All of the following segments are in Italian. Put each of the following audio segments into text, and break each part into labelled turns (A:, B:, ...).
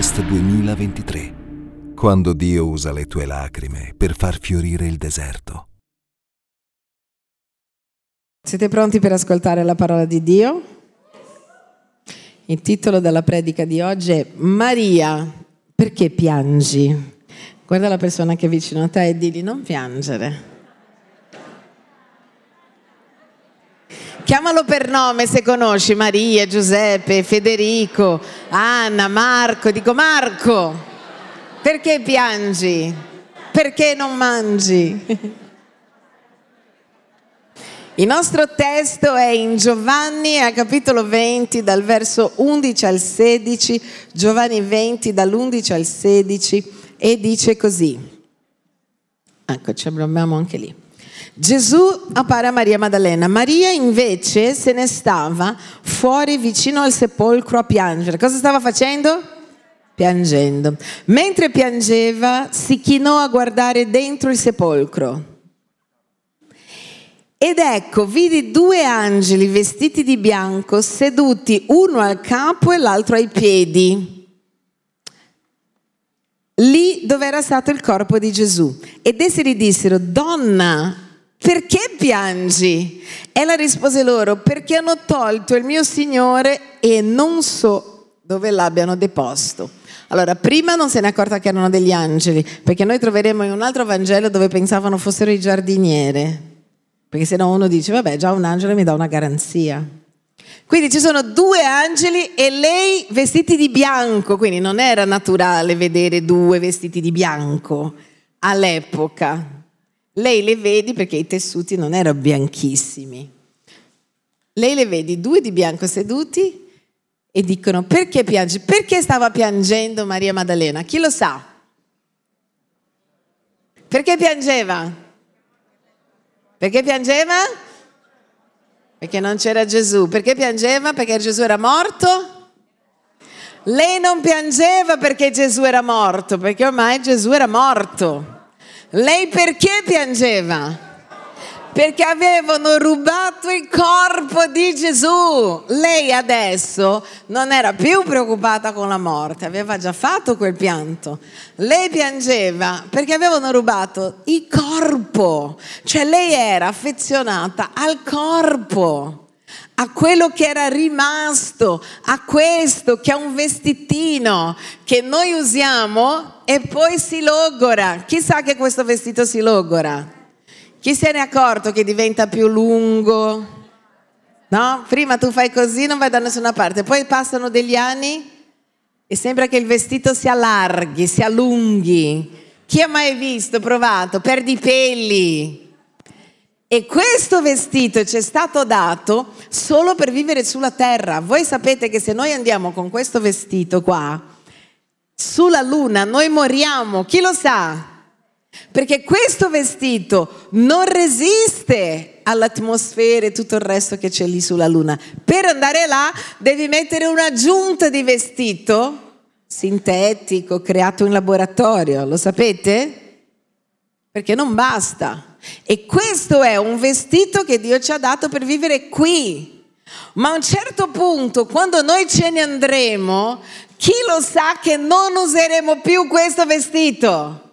A: Harvest 2023, quando Dio usa le tue lacrime per far fiorire il deserto.
B: Siete pronti per ascoltare la parola di Dio? Il titolo della predica di oggi è Maria, perché piangi? Guarda la persona che è vicino a te e digli non piangere. Chiamalo per nome se conosci Maria, Giuseppe, Federico, Anna, Marco. Dico Marco, perché piangi? Perché non mangi? Il nostro testo è in Giovanni, a capitolo 20, dal verso 11 al 16, Giovanni 20, dall'11 al 16, e dice così. Ecco, ci abbiamo anche lì. Gesù appare a Maria Maddalena. Maria invece se ne stava fuori vicino al sepolcro a piangere. Cosa stava facendo? Piangendo. Mentre piangeva si chinò a guardare dentro il sepolcro. Ed ecco, vidi due angeli vestiti di bianco seduti uno al capo e l'altro ai piedi, lì dove era stato il corpo di Gesù. Ed essi gli dissero, donna, perché piangi? Ella rispose loro, perché hanno tolto il mio Signore e non so dove l'abbiano deposto. Allora, prima non se ne è accorta che erano degli angeli, perché noi troveremo in un altro Vangelo dove pensavano fossero i giardiniere. Perché se no uno dice, vabbè, già un angelo mi dà una garanzia. Quindi ci sono due angeli e lei vestiti di bianco, quindi non era naturale vedere due vestiti di bianco all'epoca. Lei le vedi perché i tessuti non erano bianchissimi. Lei le vedi due di bianco seduti e dicono perché piange? Perché stava piangendo Maria Maddalena? Chi lo sa? Perché piangeva? Perché piangeva? Perché non c'era Gesù. Perché piangeva? Perché Gesù era morto? Lei non piangeva perché Gesù era morto, perché ormai Gesù era morto. Lei perché piangeva? perché avevano rubato il corpo di Gesù. Lei adesso non era più preoccupata con la morte, aveva già fatto quel pianto. Lei piangeva perché avevano rubato il corpo, cioè lei era affezionata al corpo a quello che era rimasto, a questo che è un vestitino che noi usiamo e poi si logora. Chissà che questo vestito si logora. Chi se ne è accorto che diventa più lungo? No? Prima tu fai così, non vai da nessuna parte, poi passano degli anni e sembra che il vestito si allarghi, si allunghi. Chi ha mai visto, provato, perdi i peli? E questo vestito ci è stato dato solo per vivere sulla terra. Voi sapete che se noi andiamo con questo vestito qua, sulla luna, noi moriamo. Chi lo sa? Perché questo vestito non resiste all'atmosfera e tutto il resto che c'è lì sulla luna. Per andare là devi mettere un'aggiunta di vestito sintetico, creato in laboratorio, lo sapete? Perché non basta. E questo è un vestito che Dio ci ha dato per vivere qui. Ma a un certo punto, quando noi ce ne andremo, chi lo sa che non useremo più questo vestito?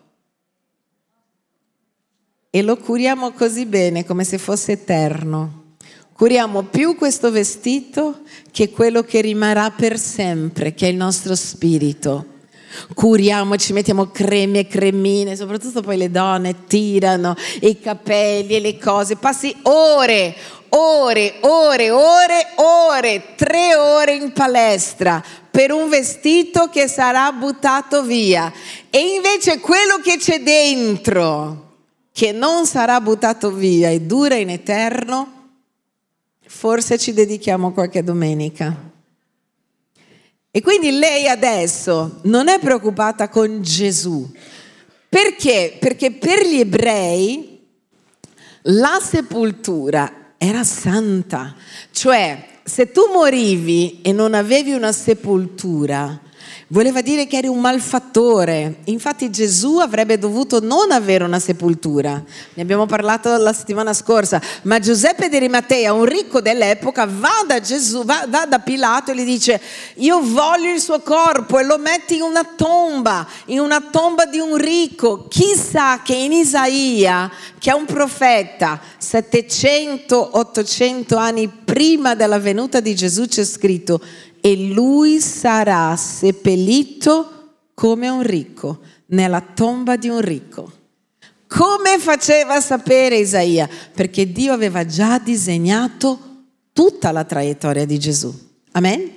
B: e lo curiamo così bene come se fosse eterno. Curiamo più questo vestito che quello che rimarrà per sempre, che è il nostro spirito. Curiamo, ci mettiamo creme e cremine, soprattutto poi le donne tirano i capelli e le cose. Passi ore, ore, ore, ore, ore, tre ore in palestra per un vestito che sarà buttato via. E invece quello che c'è dentro, che non sarà buttato via e dura in eterno, forse ci dedichiamo qualche domenica. E quindi lei adesso non è preoccupata con Gesù. Perché? Perché per gli ebrei la sepoltura era santa. Cioè, se tu morivi e non avevi una sepoltura, Voleva dire che eri un malfattore. Infatti Gesù avrebbe dovuto non avere una sepoltura. Ne abbiamo parlato la settimana scorsa. Ma Giuseppe di Rimatea, un ricco dell'epoca, va da Gesù, va, va da Pilato e gli dice io voglio il suo corpo e lo metti in una tomba, in una tomba di un ricco. Chissà che in Isaia, che è un profeta, 700-800 anni prima della venuta di Gesù c'è scritto e lui sarà seppellito come un ricco, nella tomba di un ricco. Come faceva a sapere Isaia? Perché Dio aveva già disegnato tutta la traiettoria di Gesù. Amen?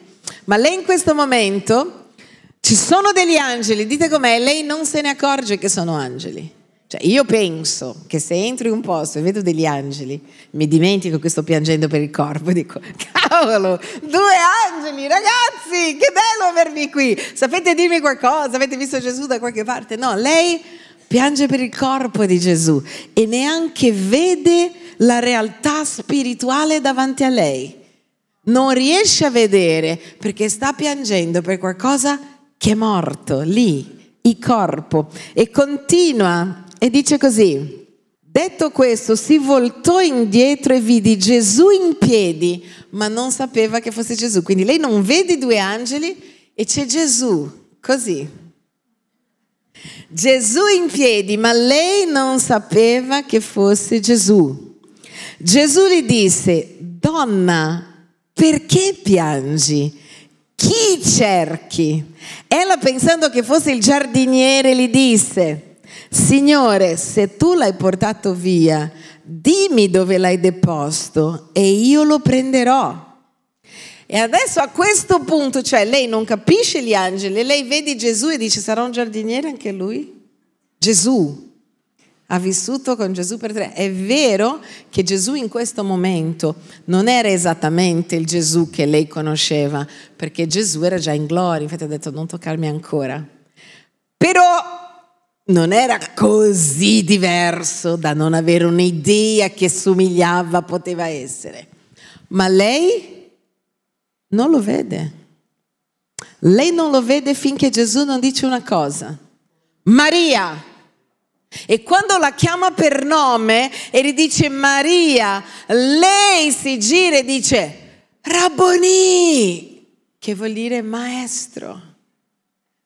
B: Ma lei in questo momento ci sono degli angeli, dite com'è, lei non se ne accorge che sono angeli. Cioè, io penso che se entro in un posto e vedo degli angeli, mi dimentico che sto piangendo per il corpo, dico, cavolo, due angeli, ragazzi, che bello avervi qui. Sapete dirmi qualcosa? Avete visto Gesù da qualche parte? No, lei piange per il corpo di Gesù e neanche vede la realtà spirituale davanti a lei. Non riesce a vedere perché sta piangendo per qualcosa che è morto lì, il corpo, e continua e dice così, detto questo si voltò indietro e vidi Gesù in piedi, ma non sapeva che fosse Gesù. Quindi lei non vede due angeli e c'è Gesù, così. Gesù in piedi, ma lei non sapeva che fosse Gesù. Gesù le disse, donna, perché piangi? Chi cerchi? Ella pensando che fosse il giardiniere gli disse, Signore, se tu l'hai portato via, dimmi dove l'hai deposto e io lo prenderò. E adesso a questo punto, cioè lei non capisce gli angeli, lei vede Gesù e dice sarà un giardiniere anche lui? Gesù ha vissuto con Gesù per tre. È vero che Gesù in questo momento non era esattamente il Gesù che lei conosceva, perché Gesù era già in gloria, infatti ha detto non toccarmi ancora. Però non era così diverso da non avere un'idea che somigliava poteva essere. Ma lei non lo vede. Lei non lo vede finché Gesù non dice una cosa. Maria. E quando la chiama per nome e gli dice Maria, lei si gira e dice Rabboni, che vuol dire maestro.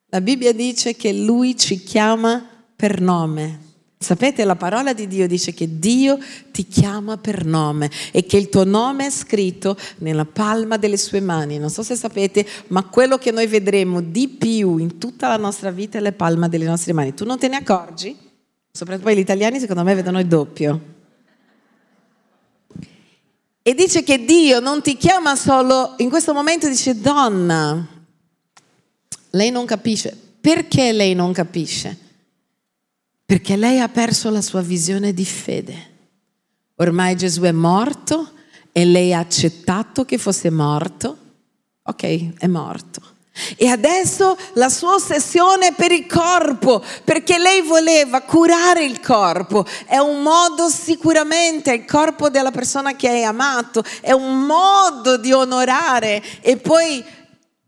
B: La Bibbia dice che lui ci chiama per nome. Sapete, la parola di Dio dice che Dio ti chiama per nome e che il tuo nome è scritto nella palma delle sue mani. Non so se sapete, ma quello che noi vedremo di più in tutta la nostra vita è la palma delle nostre mani. Tu non te ne accorgi? Soprattutto gli italiani secondo me vedono il doppio. E dice che Dio non ti chiama solo, in questo momento dice donna. Lei non capisce. Perché lei non capisce? Perché lei ha perso la sua visione di fede. Ormai Gesù è morto e lei ha accettato che fosse morto. Ok, è morto. E adesso la sua ossessione è per il corpo, perché lei voleva curare il corpo. È un modo sicuramente, il corpo della persona che hai amato, è un modo di onorare e poi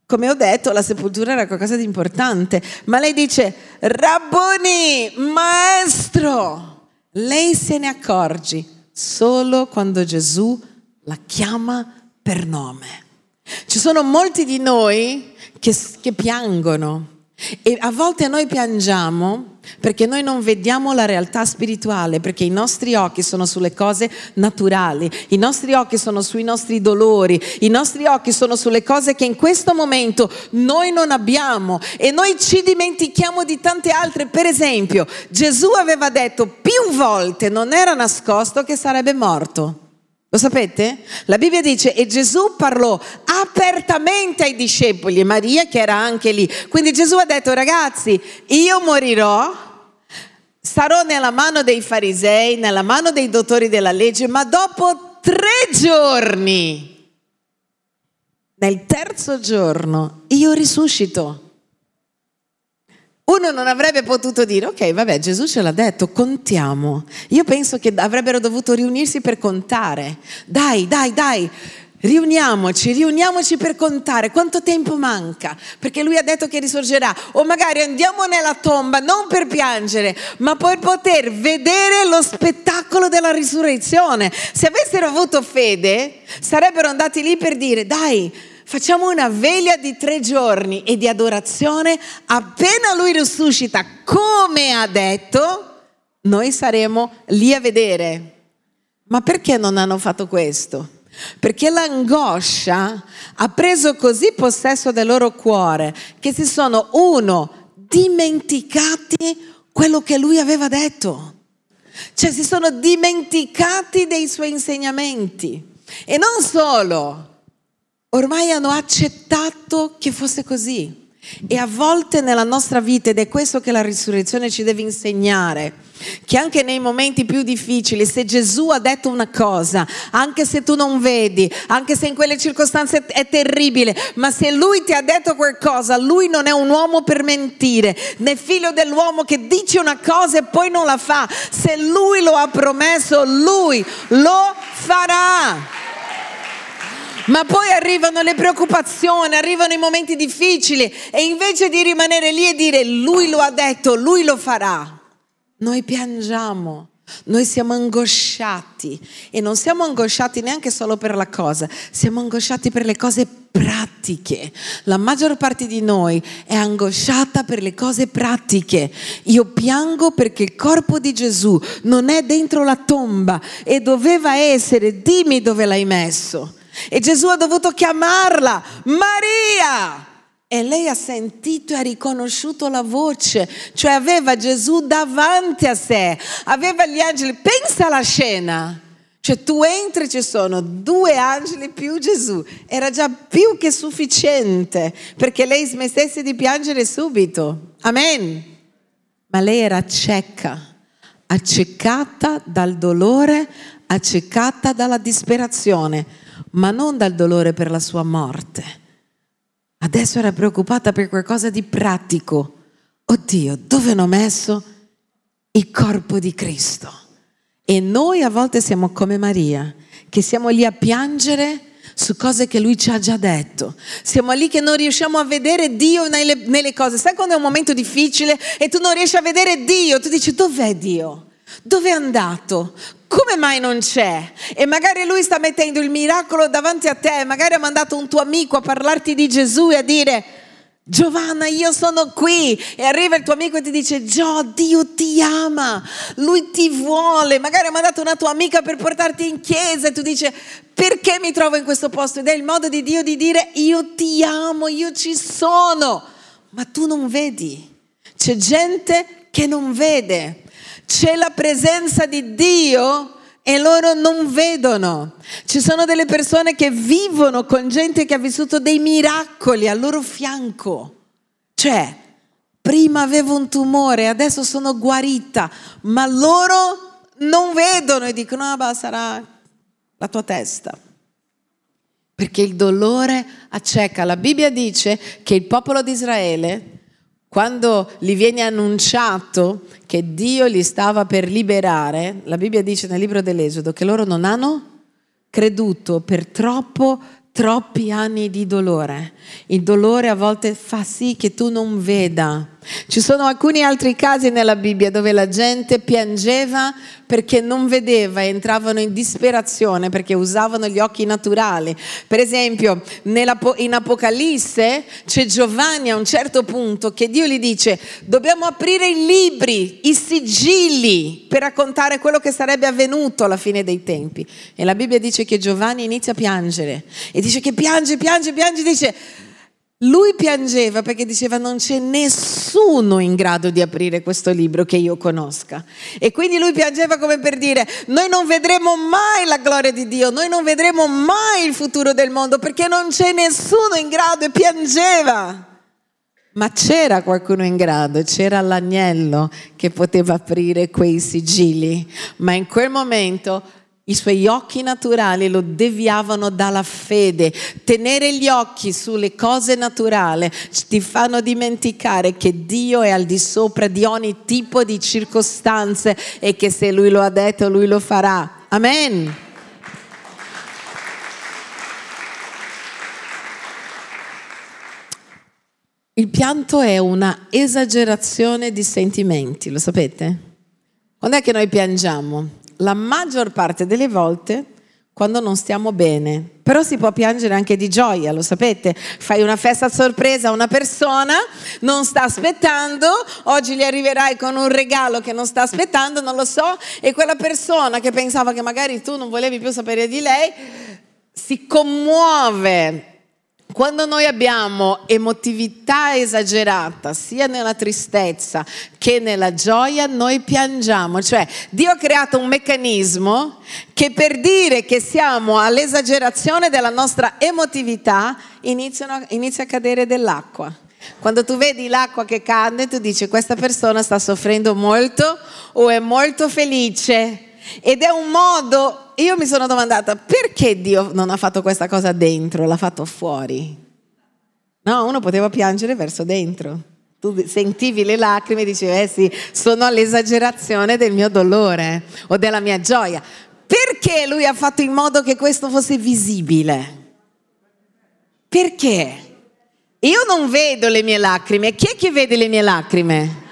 B: come ho detto, la sepoltura era qualcosa di importante, ma lei dice, Rabboni, maestro, lei se ne accorge solo quando Gesù la chiama per nome. Ci sono molti di noi che, che piangono e a volte noi piangiamo perché noi non vediamo la realtà spirituale, perché i nostri occhi sono sulle cose naturali, i nostri occhi sono sui nostri dolori, i nostri occhi sono sulle cose che in questo momento noi non abbiamo e noi ci dimentichiamo di tante altre. Per esempio, Gesù aveva detto più volte, non era nascosto, che sarebbe morto. Lo sapete? La Bibbia dice e Gesù parlò apertamente ai discepoli e Maria che era anche lì. Quindi Gesù ha detto ragazzi, io morirò, sarò nella mano dei farisei, nella mano dei dottori della legge, ma dopo tre giorni, nel terzo giorno, io risuscito. Uno non avrebbe potuto dire, ok, vabbè, Gesù ce l'ha detto, contiamo. Io penso che avrebbero dovuto riunirsi per contare. Dai, dai, dai, Riuniamoci, riuniamoci per contare quanto tempo manca, perché lui ha detto che risorgerà. O magari andiamo nella tomba non per piangere, ma per poter vedere lo spettacolo della risurrezione. Se avessero avuto fede, sarebbero andati lì per dire, dai, facciamo una veglia di tre giorni e di adorazione. Appena lui risuscita, come ha detto, noi saremo lì a vedere. Ma perché non hanno fatto questo? Perché l'angoscia ha preso così possesso del loro cuore che si sono, uno, dimenticati quello che lui aveva detto. Cioè si sono dimenticati dei suoi insegnamenti. E non solo, ormai hanno accettato che fosse così. E a volte nella nostra vita, ed è questo che la risurrezione ci deve insegnare, che anche nei momenti più difficili, se Gesù ha detto una cosa, anche se tu non vedi, anche se in quelle circostanze è terribile, ma se Lui ti ha detto qualcosa, Lui non è un uomo per mentire, né figlio dell'uomo che dice una cosa e poi non la fa. Se Lui lo ha promesso, Lui lo farà. Ma poi arrivano le preoccupazioni, arrivano i momenti difficili e invece di rimanere lì e dire lui lo ha detto, lui lo farà, noi piangiamo. Noi siamo angosciati e non siamo angosciati neanche solo per la cosa, siamo angosciati per le cose pratiche. La maggior parte di noi è angosciata per le cose pratiche. Io piango perché il corpo di Gesù non è dentro la tomba e doveva essere, dimmi dove l'hai messo. E Gesù ha dovuto chiamarla Maria. E lei ha sentito e ha riconosciuto la voce, cioè aveva Gesù davanti a sé, aveva gli angeli. Pensa alla scena. Cioè tu entri, ci sono due angeli più Gesù. Era già più che sufficiente perché lei smettesse di piangere subito. Amen. Ma lei era cieca, accecata dal dolore, accecata dalla disperazione, ma non dal dolore per la sua morte Adesso era preoccupata per qualcosa di pratico. Oddio, dove hanno messo il corpo di Cristo? E noi a volte siamo come Maria, che siamo lì a piangere su cose che lui ci ha già detto. Siamo lì che non riusciamo a vedere Dio nelle, nelle, cose. Sai quando è un momento difficile e tu non riesci a vedere Dio? Tu dici dov'è Dio? Dove è andato? come mai non c'è? E magari lui sta mettendo il miracolo davanti a te, magari ha mandato un tuo amico a parlarti di Gesù e a dire Giovanna, io sono qui. E arriva il tuo amico e ti dice, Gio, Dio ti ama, lui ti vuole. Magari ha mandato una tua amica per portarti in chiesa e tu dici, perché mi trovo in questo posto? Ed è il modo di Dio di dire, io ti amo, io ci sono. Ma tu non vedi. C'è gente che non vede c'è la presenza di Dio e loro non vedono. Ci sono delle persone che vivono con gente che ha vissuto dei miracoli al loro fianco. Cioè, prima avevo un tumore, adesso sono guarita, ma loro non vedono e dicono, ah, bah, sarà la tua testa. Perché il dolore acceca. La Bibbia dice che il popolo di Israele quando gli viene annunciato che Dio li stava per liberare, la Bibbia dice nel libro dell'Esodo che loro non hanno creduto per troppo troppi anni di dolore. Il dolore a volte fa sì che tu non veda. Ci sono alcuni altri casi nella Bibbia dove la gente piangeva perché non vedeva, entravano in disperazione perché usavano gli occhi naturali. Per esempio, in Apocalisse c'è Giovanni a un certo punto che Dio gli dice dobbiamo aprire i libri, i sigilli per raccontare quello che sarebbe avvenuto alla fine dei tempi. E la Bibbia dice che Giovanni inizia a piangere e dice che piange, piange, piange, dice lui piangeva perché diceva non c'è nessuno in grado di aprire questo libro che io conosca. E quindi lui piangeva come per dire noi non vedremo mai la gloria di Dio, noi non vedremo mai il futuro del mondo perché non c'è nessuno in grado e piangeva. Ma c'era qualcuno in grado, c'era l'agnello che poteva aprire quei sigilli. Ma in quel momento i suoi occhi naturali lo deviavano dalla fede. Tenere gli occhi sulle cose naturali ti fanno dimenticare che Dio è al di sopra di ogni tipo di circostanze e che se Lui lo ha detto, Lui lo farà. Amen. Il pianto è una esagerazione di sentimenti, lo sapete? Quando è che noi piangiamo? La maggior parte delle volte quando non stiamo bene. Però si può piangere anche di gioia, lo sapete? Fai una festa a sorpresa a una persona, non sta aspettando, oggi gli arriverai con un regalo che non sta aspettando, non lo so, e quella persona che pensava che magari tu non volevi più sapere di lei, si commuove quando noi abbiamo emotività esagerata, sia nella tristezza che nella gioia, noi piangiamo. Cioè, Dio ha creato un meccanismo che per dire che siamo all'esagerazione della nostra emotività inizia a cadere dell'acqua. Quando tu vedi l'acqua che cade, tu dici questa persona sta soffrendo molto o è molto felice. Ed è un modo, io mi sono domandata, perché Dio non ha fatto questa cosa dentro, l'ha fatto fuori? No, uno poteva piangere verso dentro. Tu sentivi le lacrime e dicevi, eh sì, sono all'esagerazione del mio dolore o della mia gioia. Perché lui ha fatto in modo che questo fosse visibile? Perché? Io non vedo le mie lacrime. Chi è che vede le mie lacrime?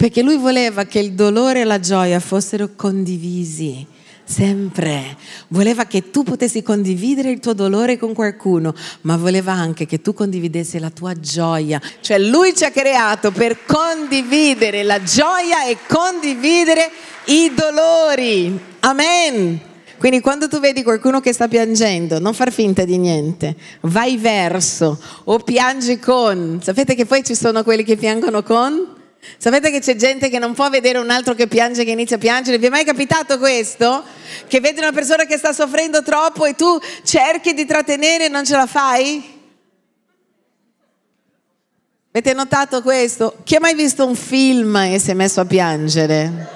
B: perché lui voleva che il dolore e la gioia fossero condivisi. Sempre. Voleva che tu potessi condividere il tuo dolore con qualcuno, ma voleva anche che tu condividessi la tua gioia. Cioè lui ci ha creato per condividere la gioia e condividere i dolori. Amen. Quindi quando tu vedi qualcuno che sta piangendo, non far finta di niente, vai verso o piangi con. Sapete che poi ci sono quelli che piangono con? Sapete che c'è gente che non può vedere un altro che piange, che inizia a piangere? Vi è mai capitato questo? Che vedi una persona che sta soffrendo troppo e tu cerchi di trattenere e non ce la fai? Avete notato questo? Chi ha mai visto un film e si è messo a piangere?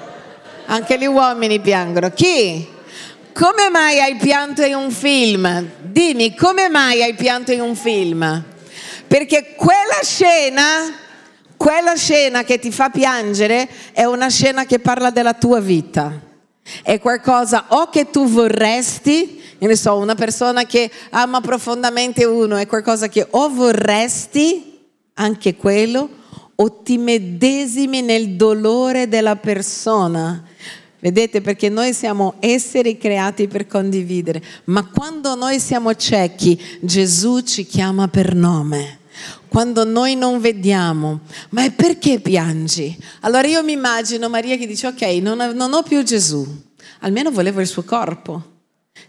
B: Anche gli uomini piangono. Chi? Come mai hai pianto in un film? Dimmi, come mai hai pianto in un film? Perché quella scena quella scena che ti fa piangere è una scena che parla della tua vita. È qualcosa o che tu vorresti, io ne so, una persona che ama profondamente uno, è qualcosa che o vorresti, anche quello, o ti medesimi nel dolore della persona. Vedete, perché noi siamo esseri creati per condividere, ma quando noi siamo ciechi, Gesù ci chiama per nome quando noi non vediamo, ma è perché piangi? Allora io mi immagino Maria che dice ok, non, non ho più Gesù, almeno volevo il suo corpo.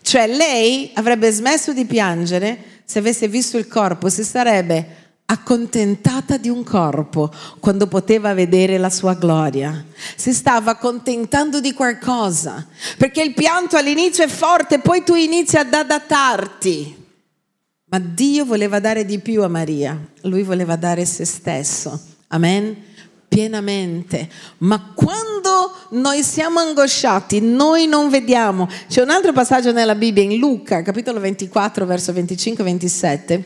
B: Cioè lei avrebbe smesso di piangere se avesse visto il corpo, si sarebbe accontentata di un corpo quando poteva vedere la sua gloria. Si stava accontentando di qualcosa, perché il pianto all'inizio è forte, poi tu inizi ad adattarti. Ma Dio voleva dare di più a Maria, lui voleva dare se stesso. Amen? Pienamente. Ma quando noi siamo angosciati, noi non vediamo. C'è un altro passaggio nella Bibbia, in Luca, capitolo 24, verso 25-27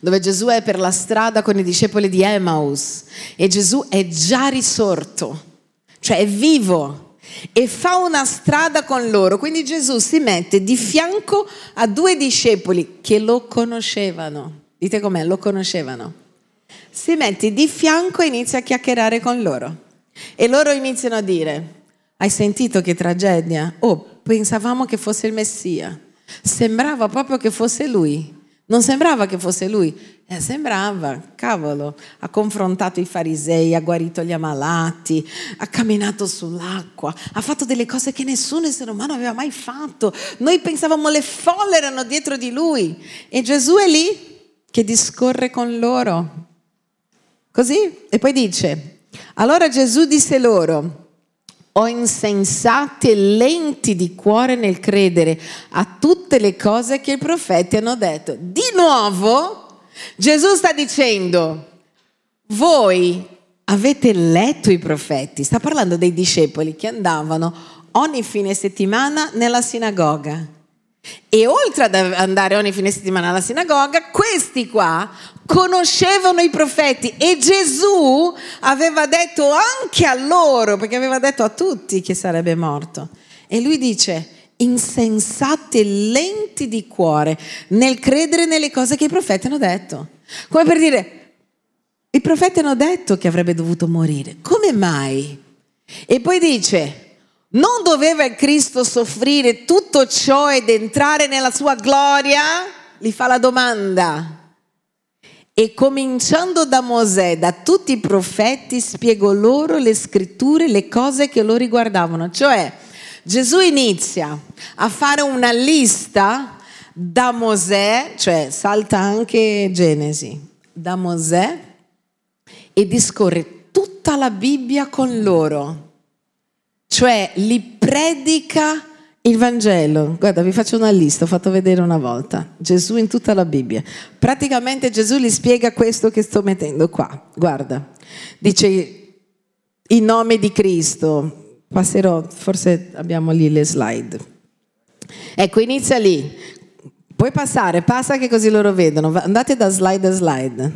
B: dove Gesù è per la strada con i discepoli di Emmaus e Gesù è già risorto, cioè è vivo e fa una strada con loro. Quindi Gesù si mette di fianco a due discepoli che lo conoscevano. Dite com'è, lo conoscevano. Si mette di fianco e inizia a chiacchierare con loro. E loro iniziano a dire, hai sentito che tragedia? Oh, pensavamo che fosse il Messia. Sembrava proprio che fosse lui. Non sembrava che fosse lui. Eh, sembrava, cavolo, ha confrontato i farisei, ha guarito gli ammalati, ha camminato sull'acqua, ha fatto delle cose che nessun essere umano aveva mai fatto. Noi pensavamo le folle erano dietro di lui e Gesù è lì che discorre con loro. Così? E poi dice, allora Gesù disse loro, o insensati e lenti di cuore nel credere a tutte le cose che i profeti hanno detto. Di nuovo Gesù sta dicendo, voi avete letto i profeti, sta parlando dei discepoli che andavano ogni fine settimana nella sinagoga. E oltre ad andare ogni fine settimana alla sinagoga, questi qua conoscevano i profeti e Gesù aveva detto anche a loro, perché aveva detto a tutti che sarebbe morto. E lui dice, insensati e lenti di cuore nel credere nelle cose che i profeti hanno detto. Come per dire, i profeti hanno detto che avrebbe dovuto morire. Come mai? E poi dice, non doveva il Cristo soffrire tutto ciò ed entrare nella sua gloria? Gli fa la domanda. E cominciando da Mosè, da tutti i profeti, spiego loro le scritture, le cose che lo riguardavano. Cioè, Gesù inizia a fare una lista da Mosè, cioè salta anche Genesi, da Mosè e discorre tutta la Bibbia con loro, cioè li predica il Vangelo, guarda, vi faccio una lista, ho fatto vedere una volta. Gesù in tutta la Bibbia. Praticamente Gesù gli spiega questo che sto mettendo qua. Guarda, dice in nome di Cristo. Passerò, forse abbiamo lì le slide. Ecco, inizia lì. Puoi passare, passa che così loro vedono. Andate da slide a slide.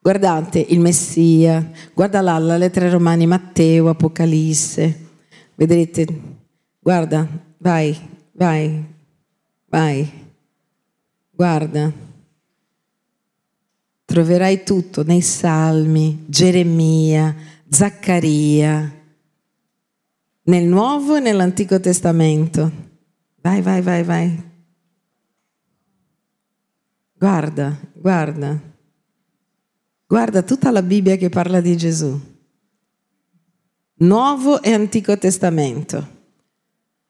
B: Guardate il Messia, guarda là la lettera romani, Matteo, Apocalisse. Vedrete, guarda, vai, vai, vai, guarda. Troverai tutto nei Salmi, Geremia, Zaccaria, nel Nuovo e nell'Antico Testamento. Vai, vai, vai, vai. Guarda, guarda. Guarda tutta la Bibbia che parla di Gesù. Nuovo e Antico Testamento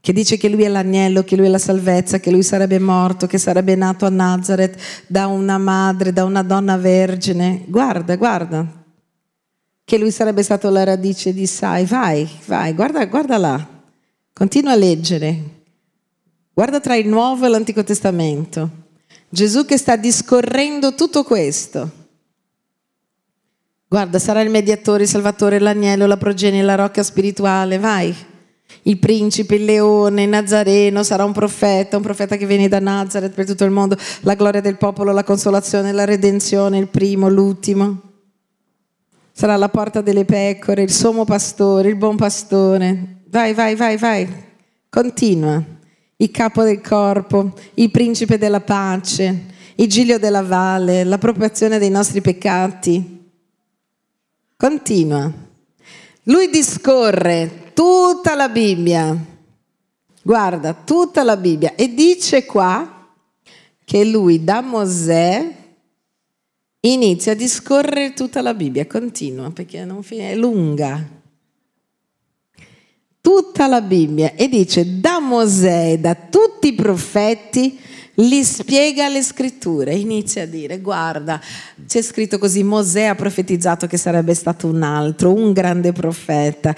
B: che dice che lui è l'agnello, che lui è la salvezza, che lui sarebbe morto, che sarebbe nato a Nazareth da una madre, da una donna vergine. Guarda, guarda, che lui sarebbe stato la radice di Sai. Vai, vai, guarda, guarda là. Continua a leggere. Guarda tra il Nuovo e l'Antico Testamento. Gesù che sta discorrendo tutto questo. Guarda, sarà il mediatore, il salvatore, l'agnello, la progenie, la rocca spirituale. Vai il principe, il leone, il Nazareno, sarà un profeta, un profeta che viene da Nazareth per tutto il mondo, la gloria del popolo, la consolazione, la redenzione, il primo, l'ultimo. Sarà la porta delle pecore, il sommo pastore, il buon pastore. Vai, vai, vai, vai. Continua. Il capo del corpo, il principe della pace, il giglio della valle, l'appropriazione dei nostri peccati. Continua. Lui discorre tutta la Bibbia. Guarda, tutta la Bibbia. E dice qua che lui da Mosè inizia a discorrere tutta la Bibbia, continua perché è lunga. Tutta la Bibbia e dice da Mosè, da tutti i profeti, gli spiega le scritture, inizia a dire, guarda, c'è scritto così, Mosè ha profetizzato che sarebbe stato un altro, un grande profeta,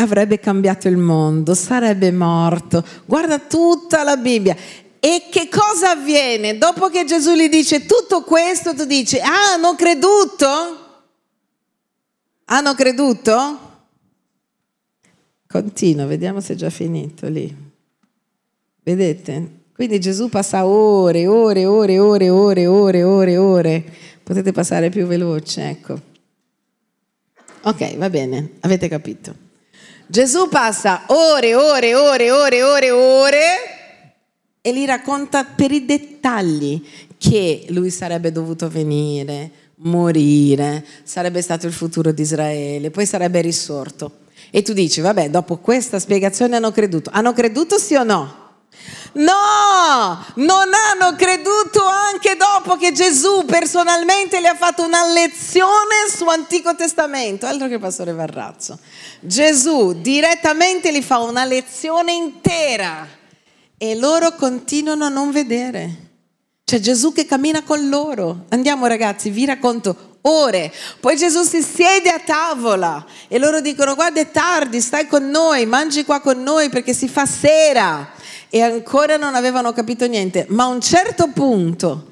B: avrebbe cambiato il mondo, sarebbe morto. Guarda tutta la Bibbia. E che cosa avviene? Dopo che Gesù gli dice tutto questo, tu dici, ah, hanno creduto? Hanno creduto? Continua, vediamo se è già finito lì. Vedete? Quindi Gesù passa ore, ore, ore, ore, ore, ore, ore, ore. Potete passare più veloce, ecco. Ok, va bene, avete capito. Gesù passa ore, ore, ore, ore, ore, ore e li racconta per i dettagli che lui sarebbe dovuto venire, morire, sarebbe stato il futuro di Israele, poi sarebbe risorto. E tu dici, vabbè, dopo questa spiegazione hanno creduto. Hanno creduto sì o no? No, non hanno creduto anche dopo che Gesù personalmente le ha fatto una lezione su Antico Testamento, altro che Pastore Varrazzo. Gesù direttamente gli fa una lezione intera e loro continuano a non vedere. C'è Gesù che cammina con loro. Andiamo ragazzi, vi racconto ore. Poi Gesù si siede a tavola e loro dicono guarda è tardi, stai con noi, mangi qua con noi perché si fa sera e ancora non avevano capito niente. Ma a un certo punto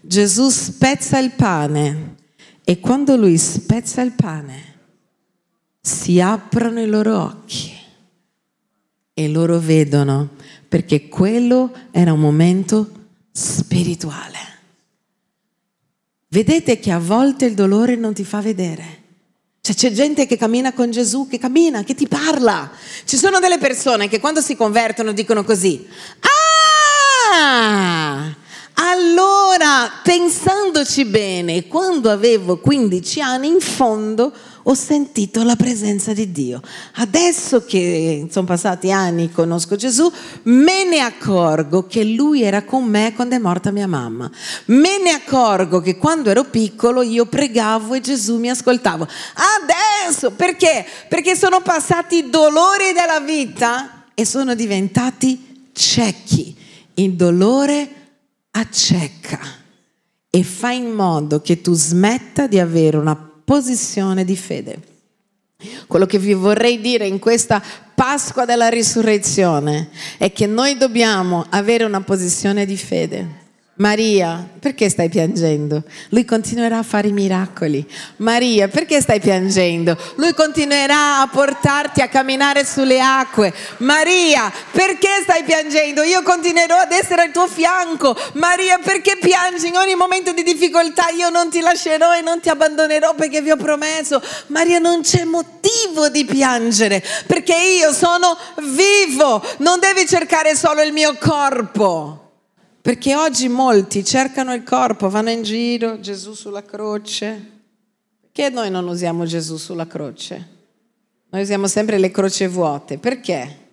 B: Gesù spezza il pane e quando lui spezza il pane si aprono i loro occhi e loro vedono perché quello era un momento spirituale. Vedete che a volte il dolore non ti fa vedere. Cioè c'è gente che cammina con Gesù, che cammina, che ti parla. Ci sono delle persone che quando si convertono dicono così, ah, allora Ora, pensandoci bene, quando avevo 15 anni, in fondo ho sentito la presenza di Dio. Adesso che sono passati anni e conosco Gesù, me ne accorgo che Lui era con me quando è morta mia mamma. Me ne accorgo che quando ero piccolo io pregavo e Gesù mi ascoltava. Adesso, perché? Perché sono passati i dolori della vita e sono diventati ciechi. Il dolore acceca e fa in modo che tu smetta di avere una posizione di fede. Quello che vi vorrei dire in questa Pasqua della risurrezione è che noi dobbiamo avere una posizione di fede. Maria, perché stai piangendo? Lui continuerà a fare i miracoli. Maria, perché stai piangendo? Lui continuerà a portarti a camminare sulle acque. Maria, perché stai piangendo? Io continuerò ad essere al tuo fianco. Maria, perché piangi in ogni momento di difficoltà? Io non ti lascerò e non ti abbandonerò perché vi ho promesso. Maria, non c'è motivo di piangere perché io sono vivo. Non devi cercare solo il mio corpo. Perché oggi molti cercano il corpo, vanno in giro, Gesù sulla croce. Perché noi non usiamo Gesù sulla croce? Noi usiamo sempre le croci vuote. Perché?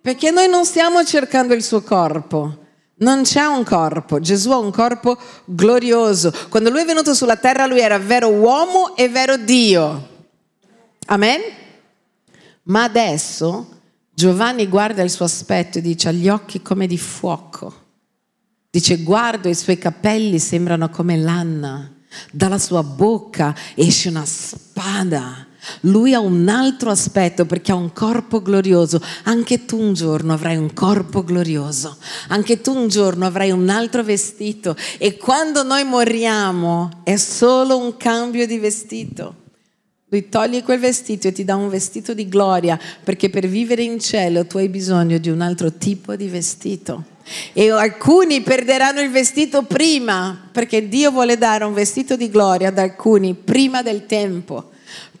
B: Perché noi non stiamo cercando il suo corpo. Non c'è un corpo, Gesù ha un corpo glorioso. Quando lui è venuto sulla terra lui era vero uomo e vero Dio. Amen? Ma adesso Giovanni guarda il suo aspetto e dice ha gli occhi come di fuoco. Dice, guardo i suoi capelli sembrano come lanna, dalla sua bocca esce una spada. Lui ha un altro aspetto perché ha un corpo glorioso. Anche tu un giorno avrai un corpo glorioso. Anche tu un giorno avrai un altro vestito. E quando noi moriamo è solo un cambio di vestito. Lui toglie quel vestito e ti dà un vestito di gloria perché per vivere in cielo tu hai bisogno di un altro tipo di vestito. E alcuni perderanno il vestito prima, perché Dio vuole dare un vestito di gloria ad alcuni prima del tempo.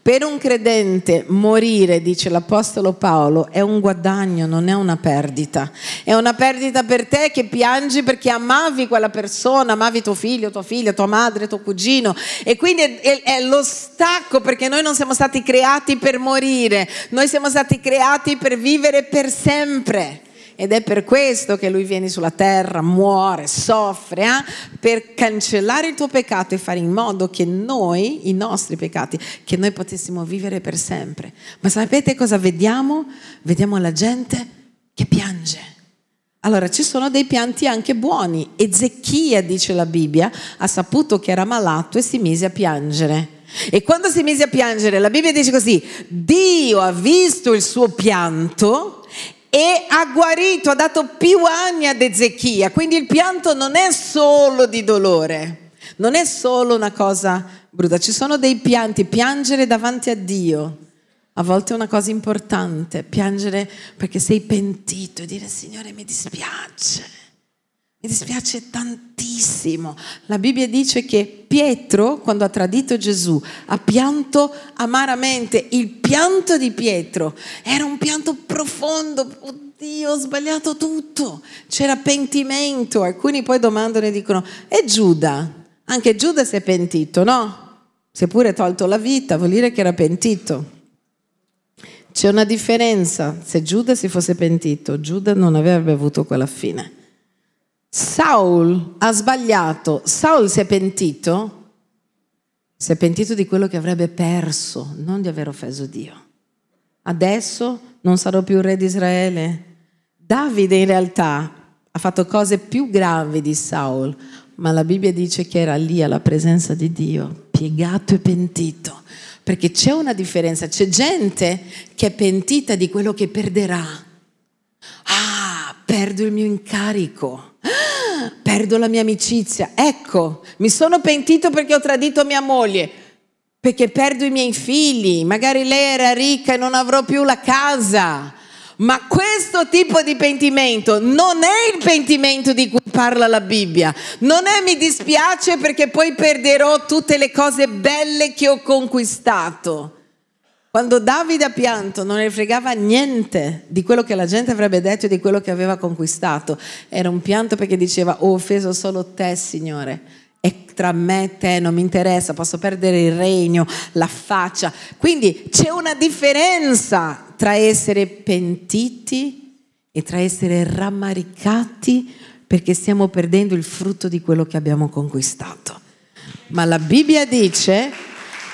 B: Per un credente morire, dice l'Apostolo Paolo, è un guadagno, non è una perdita. È una perdita per te che piangi perché amavi quella persona, amavi tuo figlio, tua figlia, tua madre, tuo cugino. E quindi è, è, è lo stacco perché noi non siamo stati creati per morire, noi siamo stati creati per vivere per sempre. Ed è per questo che lui viene sulla terra, muore, soffre, eh? per cancellare il tuo peccato e fare in modo che noi, i nostri peccati, che noi potessimo vivere per sempre. Ma sapete cosa vediamo? Vediamo la gente che piange. Allora ci sono dei pianti anche buoni. Ezechia, dice la Bibbia, ha saputo che era malato e si mise a piangere. E quando si mise a piangere, la Bibbia dice così, Dio ha visto il suo pianto e ha guarito, ha dato più anni ad Ezechia. Quindi il pianto non è solo di dolore, non è solo una cosa brutta, ci sono dei pianti, piangere davanti a Dio. A volte è una cosa importante, piangere perché sei pentito e dire Signore mi dispiace. Mi dispiace tantissimo. La Bibbia dice che Pietro, quando ha tradito Gesù, ha pianto amaramente. Il pianto di Pietro era un pianto profondo. Oddio, ho sbagliato tutto. C'era pentimento. Alcuni poi domandano e dicono, e Giuda? Anche Giuda si è pentito, no? Si è pure tolto la vita, vuol dire che era pentito. C'è una differenza. Se Giuda si fosse pentito, Giuda non avrebbe avuto quella fine. Saul ha sbagliato, Saul si è pentito, si è pentito di quello che avrebbe perso, non di aver offeso Dio. Adesso non sarò più re di Israele. Davide in realtà ha fatto cose più gravi di Saul, ma la Bibbia dice che era lì alla presenza di Dio, piegato e pentito. Perché c'è una differenza, c'è gente che è pentita di quello che perderà. Ah, perdo il mio incarico perdo la mia amicizia. Ecco, mi sono pentito perché ho tradito mia moglie, perché perdo i miei figli, magari lei era ricca e non avrò più la casa. Ma questo tipo di pentimento non è il pentimento di cui parla la Bibbia. Non è mi dispiace perché poi perderò tutte le cose belle che ho conquistato. Quando Davide ha pianto non ne fregava niente di quello che la gente avrebbe detto e di quello che aveva conquistato. Era un pianto perché diceva ho offeso solo te, Signore. E tra me e te non mi interessa, posso perdere il regno, la faccia. Quindi c'è una differenza tra essere pentiti e tra essere rammaricati perché stiamo perdendo il frutto di quello che abbiamo conquistato. Ma la Bibbia dice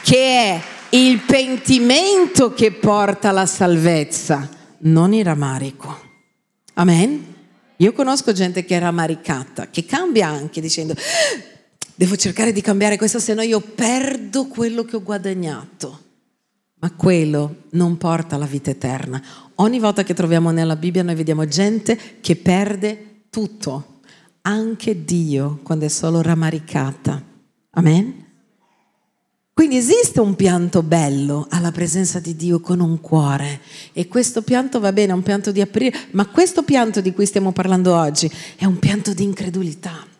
B: che è il pentimento che porta alla salvezza, non il rammarico. Amen? Io conosco gente che è rammaricata, che cambia anche dicendo devo cercare di cambiare questo, se no io perdo quello che ho guadagnato. Ma quello non porta alla vita eterna. Ogni volta che troviamo nella Bibbia noi vediamo gente che perde tutto, anche Dio quando è solo rammaricata. Amen? Quindi esiste un pianto bello alla presenza di Dio con un cuore e questo pianto va bene, è un pianto di aprire, ma questo pianto di cui stiamo parlando oggi è un pianto di incredulità.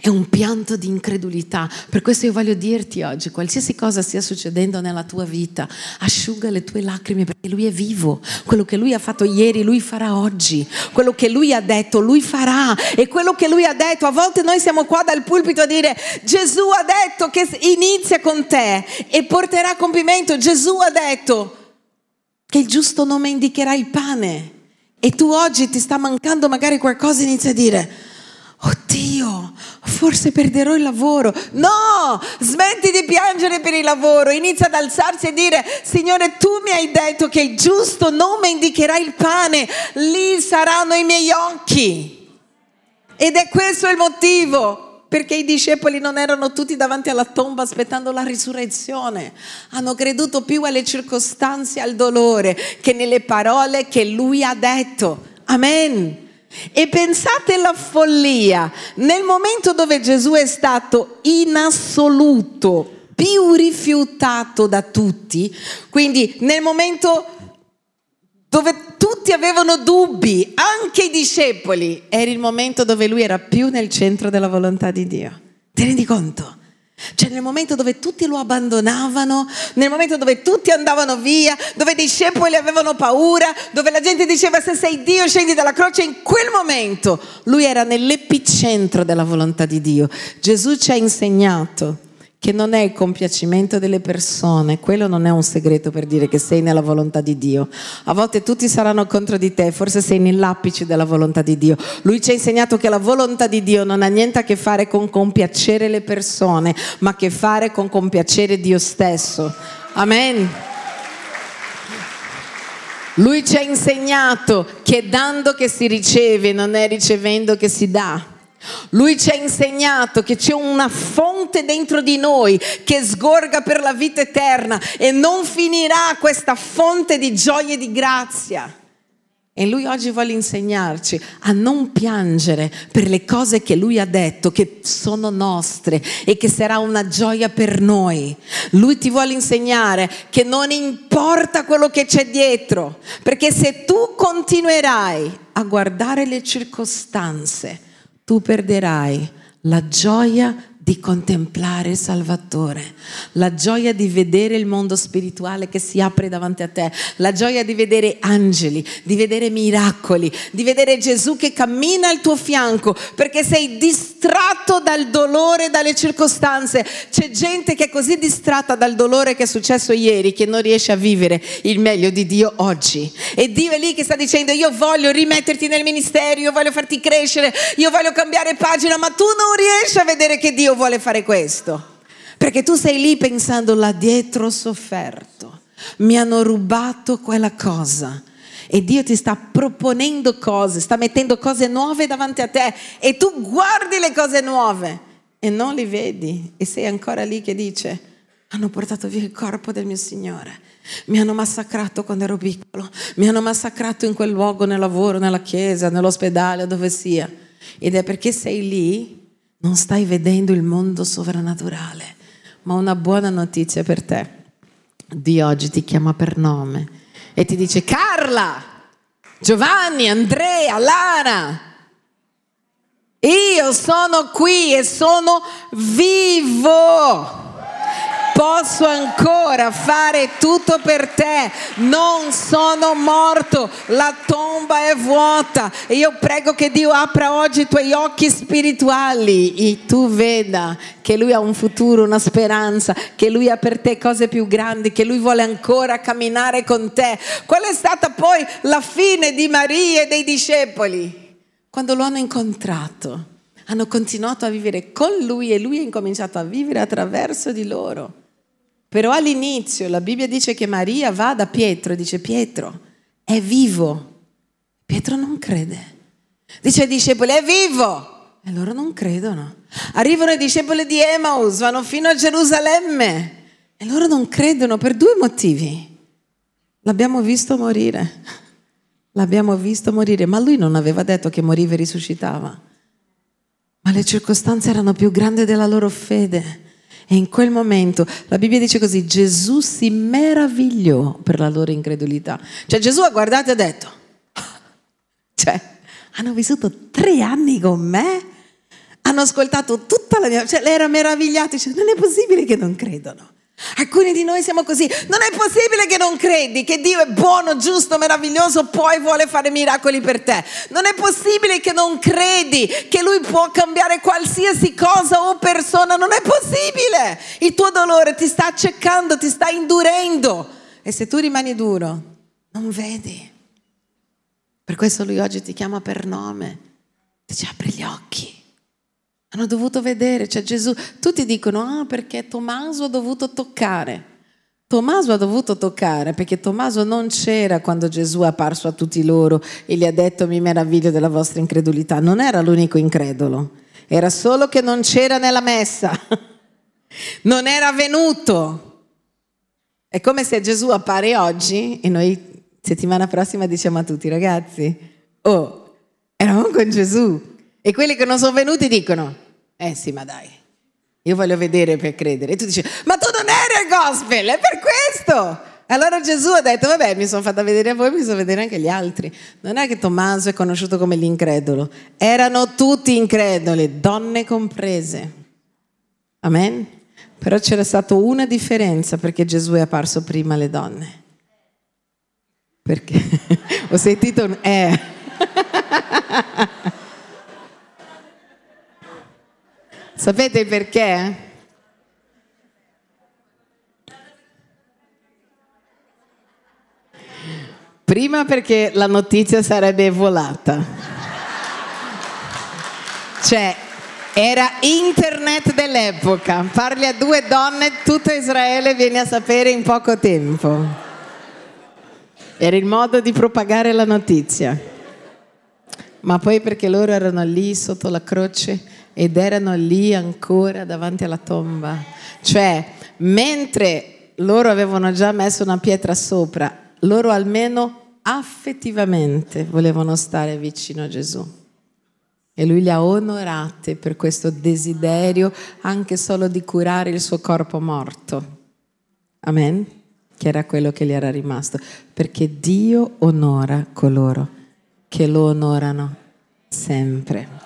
B: È un pianto di incredulità. Per questo io voglio dirti oggi, qualsiasi cosa stia succedendo nella tua vita, asciuga le tue lacrime perché Lui è vivo. Quello che Lui ha fatto ieri, Lui farà oggi. Quello che Lui ha detto, Lui farà. E quello che Lui ha detto, a volte noi siamo qua dal pulpito a dire Gesù ha detto che inizia con te e porterà a compimento. Gesù ha detto che il giusto nome indicherà il pane. E tu oggi ti sta mancando magari qualcosa e inizi a dire Oddio, forse perderò il lavoro. No, smetti di piangere per il lavoro, inizia ad alzarsi e dire, Signore, tu mi hai detto che il giusto nome indicherà il pane, lì saranno i miei occhi. Ed è questo il motivo perché i discepoli non erano tutti davanti alla tomba aspettando la risurrezione. Hanno creduto più alle circostanze, al dolore, che nelle parole che lui ha detto. Amen. E pensate alla follia, nel momento dove Gesù è stato in assoluto più rifiutato da tutti, quindi nel momento dove tutti avevano dubbi, anche i discepoli, era il momento dove lui era più nel centro della volontà di Dio. Ti rendi conto? Cioè nel momento dove tutti lo abbandonavano, nel momento dove tutti andavano via, dove i discepoli avevano paura, dove la gente diceva se sei Dio scendi dalla croce, in quel momento lui era nell'epicentro della volontà di Dio. Gesù ci ha insegnato che non è il compiacimento delle persone, quello non è un segreto per dire che sei nella volontà di Dio. A volte tutti saranno contro di te, forse sei nell'apice della volontà di Dio. Lui ci ha insegnato che la volontà di Dio non ha niente a che fare con compiacere le persone, ma a che fare con compiacere Dio stesso. Amen. Lui ci ha insegnato che dando che si riceve non è ricevendo che si dà. Lui ci ha insegnato che c'è una fonte dentro di noi che sgorga per la vita eterna e non finirà questa fonte di gioia e di grazia. E lui oggi vuole insegnarci a non piangere per le cose che lui ha detto che sono nostre e che sarà una gioia per noi. Lui ti vuole insegnare che non importa quello che c'è dietro, perché se tu continuerai a guardare le circostanze, tu perderai la gioia di contemplare il Salvatore, la gioia di vedere il mondo spirituale che si apre davanti a te, la gioia di vedere angeli, di vedere miracoli, di vedere Gesù che cammina al tuo fianco, perché sei distratto dal dolore, dalle circostanze. C'è gente che è così distratta dal dolore che è successo ieri che non riesce a vivere il meglio di Dio oggi. E Dio è lì che sta dicendo io voglio rimetterti nel ministero, io voglio farti crescere, io voglio cambiare pagina, ma tu non riesci a vedere che Dio vuole fare questo. Perché tu sei lì pensando là dietro ho sofferto, mi hanno rubato quella cosa. E Dio ti sta proponendo cose, sta mettendo cose nuove davanti a te e tu guardi le cose nuove e non li vedi e sei ancora lì che dice hanno portato via il corpo del mio Signore. Mi hanno massacrato quando ero piccolo, mi hanno massacrato in quel luogo, nel lavoro, nella chiesa, nell'ospedale, dove sia. Ed è perché sei lì non stai vedendo il mondo sovrannaturale, ma una buona notizia per te. Dio oggi ti chiama per nome e ti dice Carla, Giovanni, Andrea, Lara, io sono qui e sono vivo posso ancora fare tutto per te, non sono morto, la tomba è vuota. E io prego che Dio apra oggi i tuoi occhi spirituali e tu veda che Lui ha un futuro, una speranza, che Lui ha per te cose più grandi, che Lui vuole ancora camminare con te. Qual è stata poi la fine di Maria e dei discepoli? Quando lo hanno incontrato, hanno continuato a vivere con Lui e Lui ha incominciato a vivere attraverso di loro. Però all'inizio la Bibbia dice che Maria va da Pietro e dice Pietro è vivo. Pietro non crede. Dice ai discepoli è vivo. E loro non credono. Arrivano i discepoli di Emmaus, vanno fino a Gerusalemme e loro non credono per due motivi. L'abbiamo visto morire. L'abbiamo visto morire, ma lui non aveva detto che moriva e risuscitava. Ma le circostanze erano più grandi della loro fede. E in quel momento la Bibbia dice così, Gesù si meravigliò per la loro incredulità. Cioè Gesù ha guardato e ha detto, cioè, hanno vissuto tre anni con me hanno ascoltato tutta la mia, cioè lei era meravigliata, dice non è possibile che non credono. Alcuni di noi siamo così, non è possibile che non credi che Dio è buono, giusto, meraviglioso, poi vuole fare miracoli per te. Non è possibile che non credi che Lui può cambiare qualsiasi cosa o persona, non è possibile. Il tuo dolore ti sta accecando, ti sta indurendo e se tu rimani duro, non vedi. Per questo Lui oggi ti chiama per nome, ti dice apri gli occhi. Hanno dovuto vedere, cioè Gesù, tutti dicono, ah perché Tommaso ha dovuto toccare. Tommaso ha dovuto toccare perché Tommaso non c'era quando Gesù è apparso a tutti loro e gli ha detto mi meraviglio della vostra incredulità. Non era l'unico incredulo, era solo che non c'era nella messa, non era venuto. È come se Gesù appare oggi e noi settimana prossima diciamo a tutti ragazzi, oh, eravamo con Gesù. E quelli che non sono venuti dicono, eh sì, ma dai, io voglio vedere per credere. E tu dici, ma tu non eri al gospel, è per questo. Allora Gesù ha detto, vabbè, mi sono fatta vedere a voi, mi sono vedere anche gli altri. Non è che Tommaso è conosciuto come l'incredulo, erano tutti increduli, donne comprese. Amen? Però c'era stata una differenza perché Gesù è apparso prima alle donne. Perché? Ho sentito un eh. Sapete perché? Prima perché la notizia sarebbe volata. Cioè, era internet dell'epoca. Parli a due donne, tutto Israele viene a sapere in poco tempo. Era il modo di propagare la notizia. Ma poi perché loro erano lì sotto la croce ed erano lì ancora davanti alla tomba. Cioè, mentre loro avevano già messo una pietra sopra, loro almeno affettivamente volevano stare vicino a Gesù. E lui li ha onorate per questo desiderio anche solo di curare il suo corpo morto. Amen? Che era quello che gli era rimasto. Perché Dio onora coloro che lo onorano sempre.